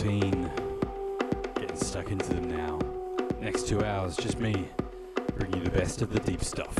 14. Getting stuck into them now. Next two hours, just me, bringing you the best of the deep stuff.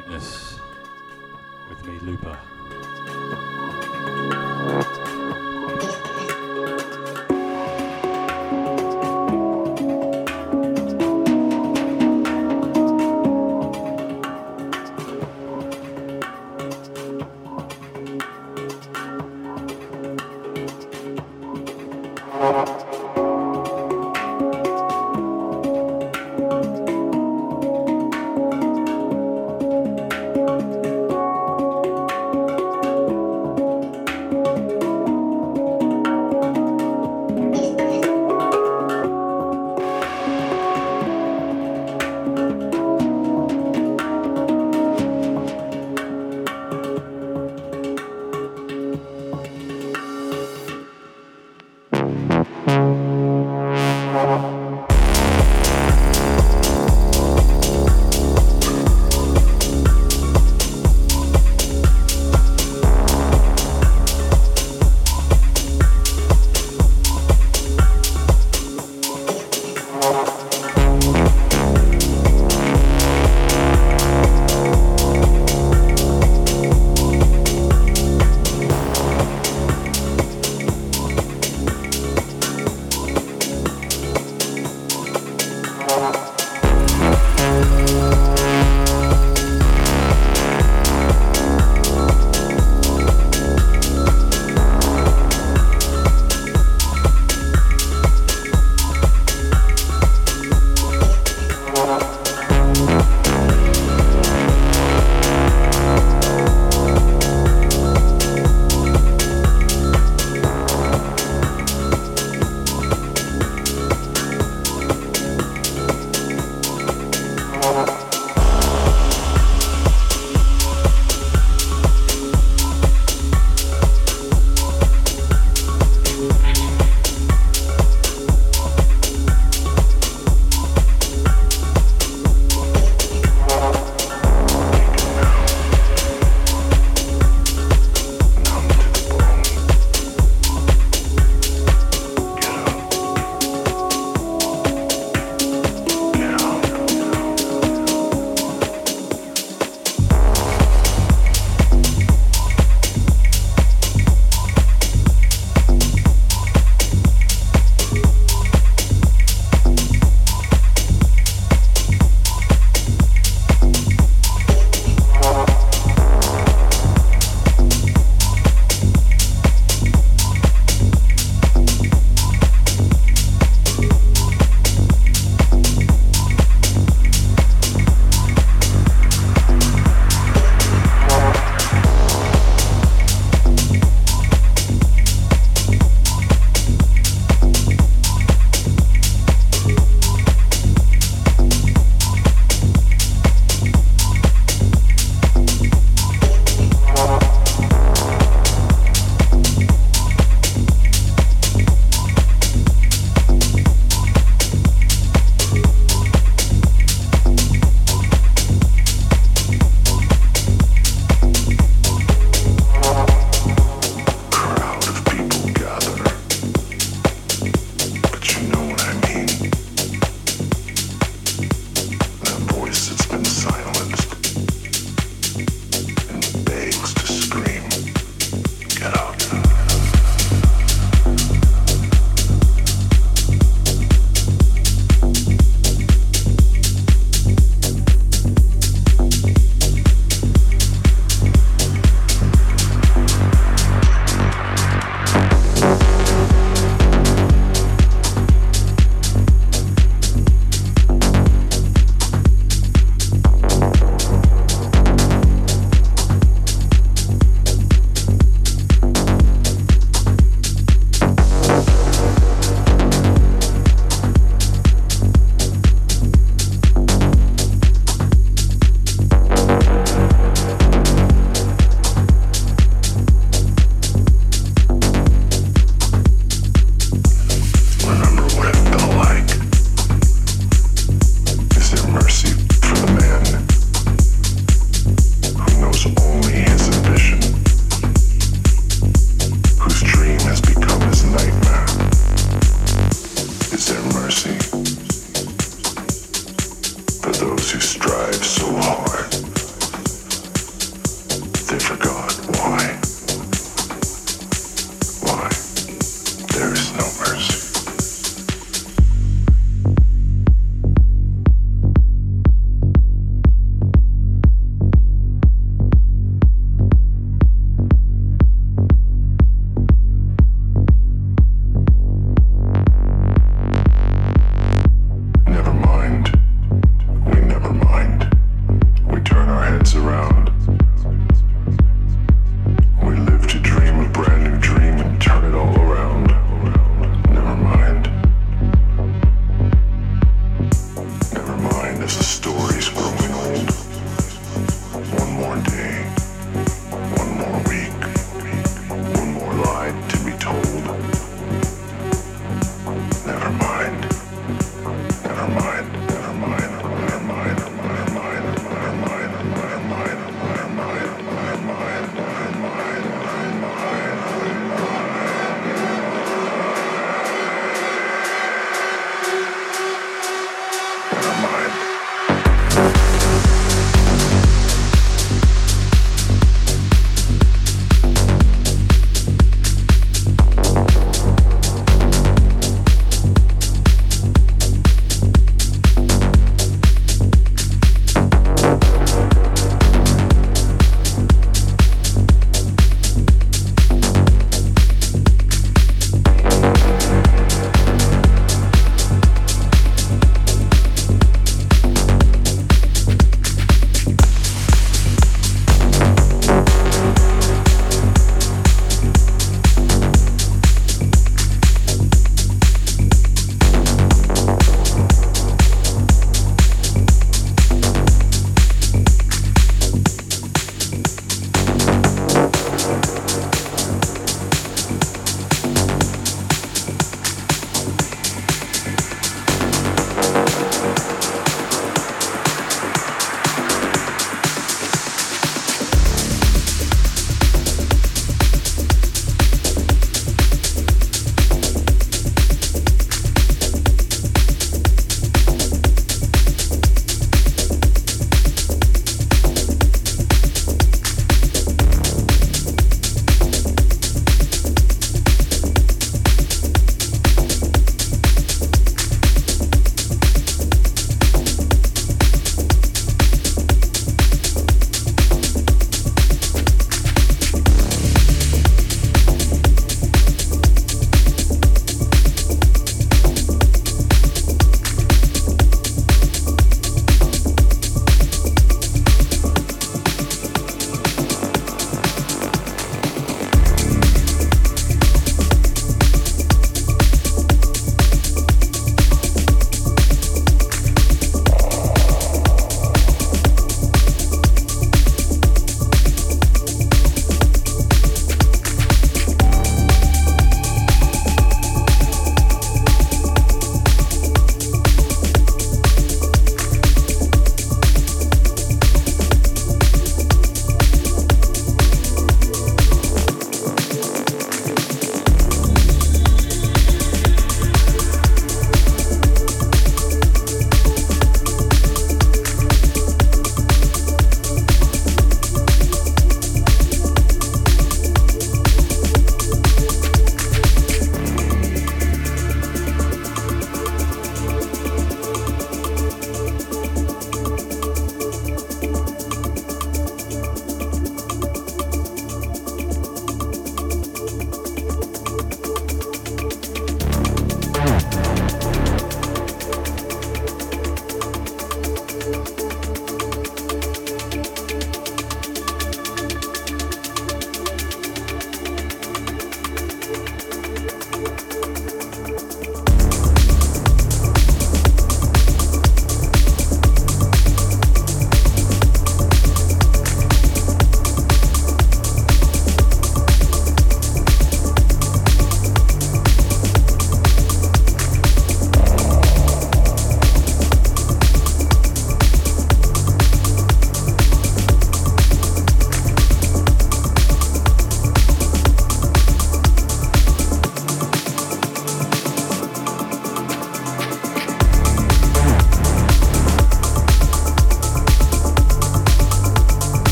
greatness.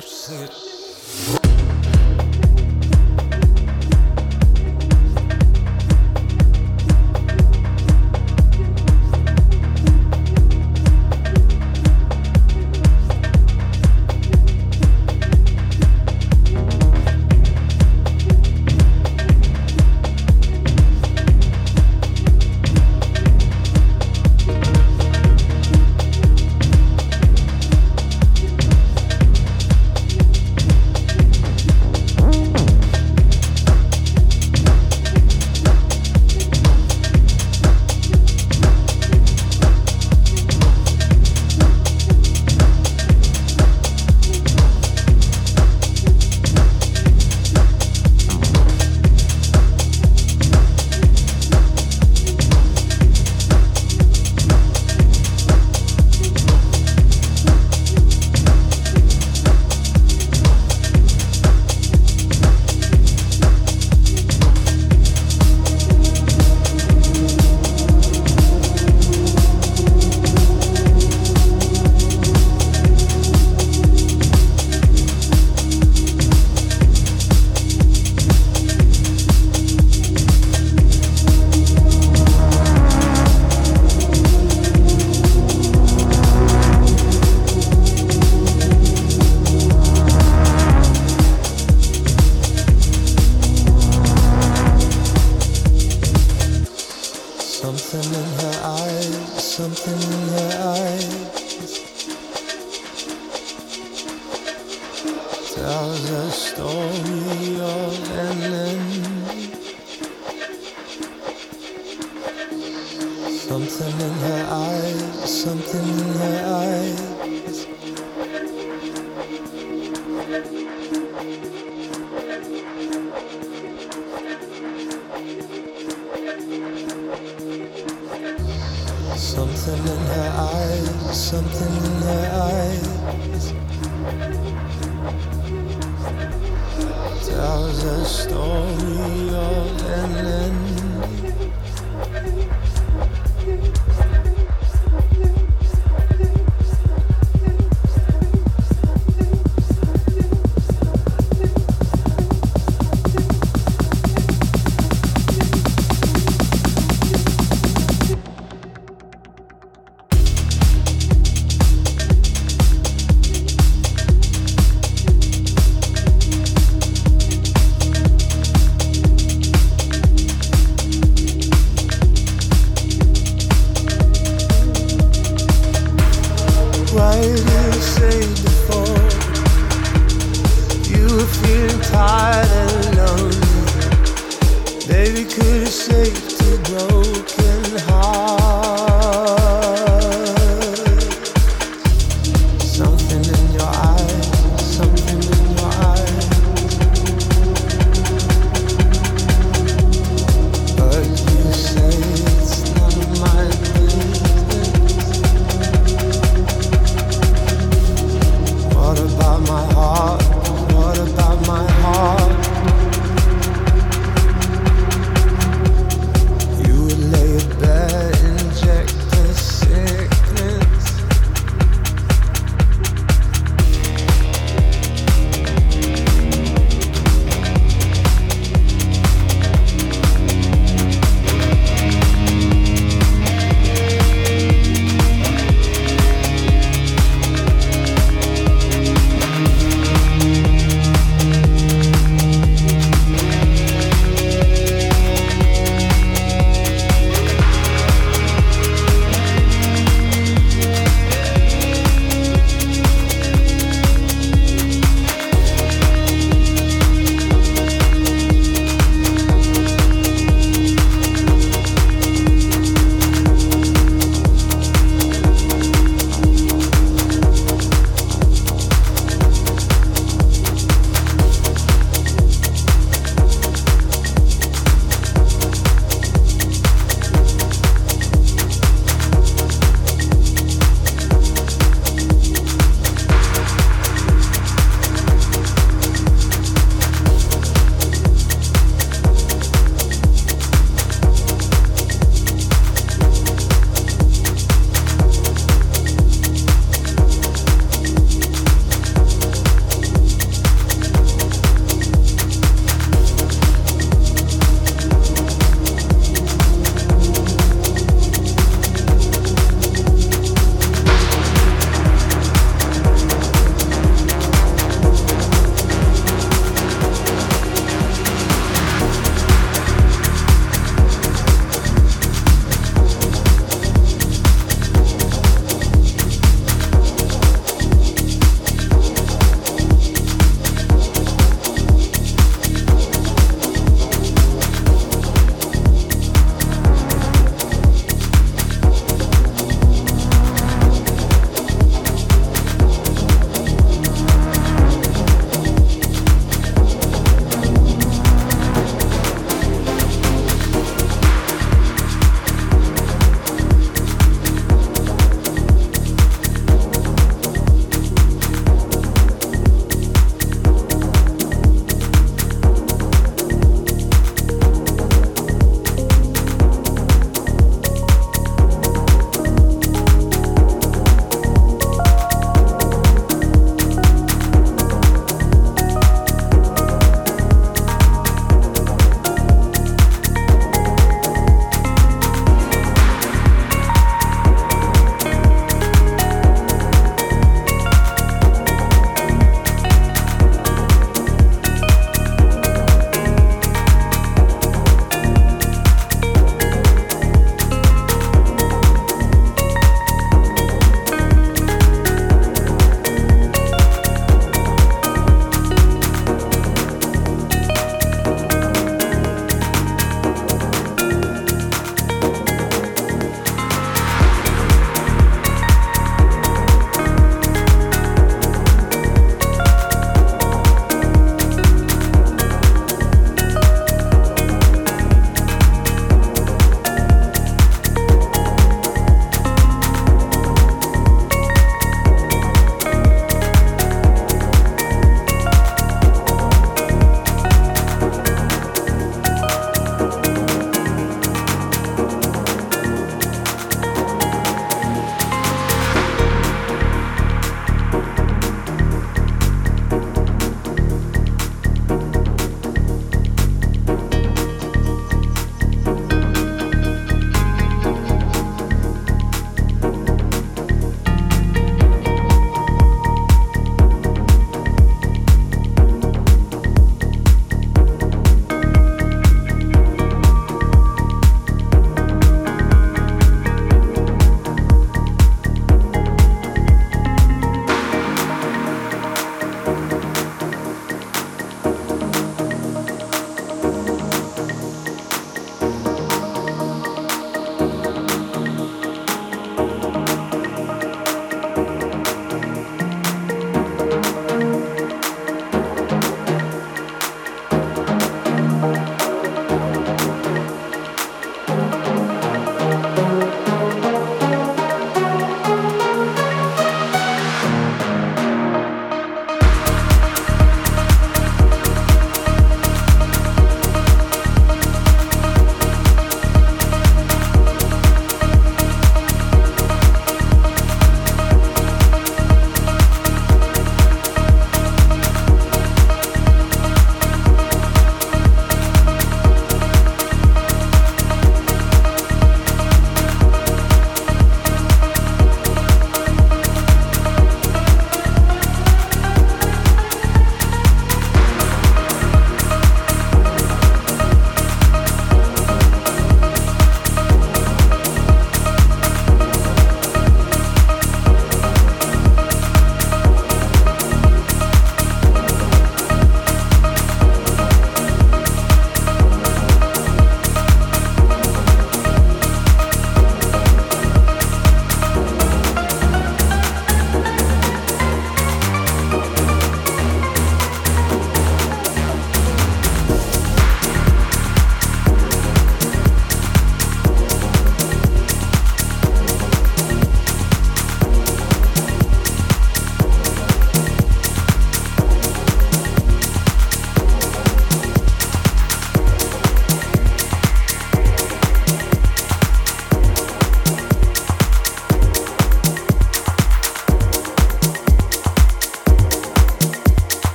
Distracted. Something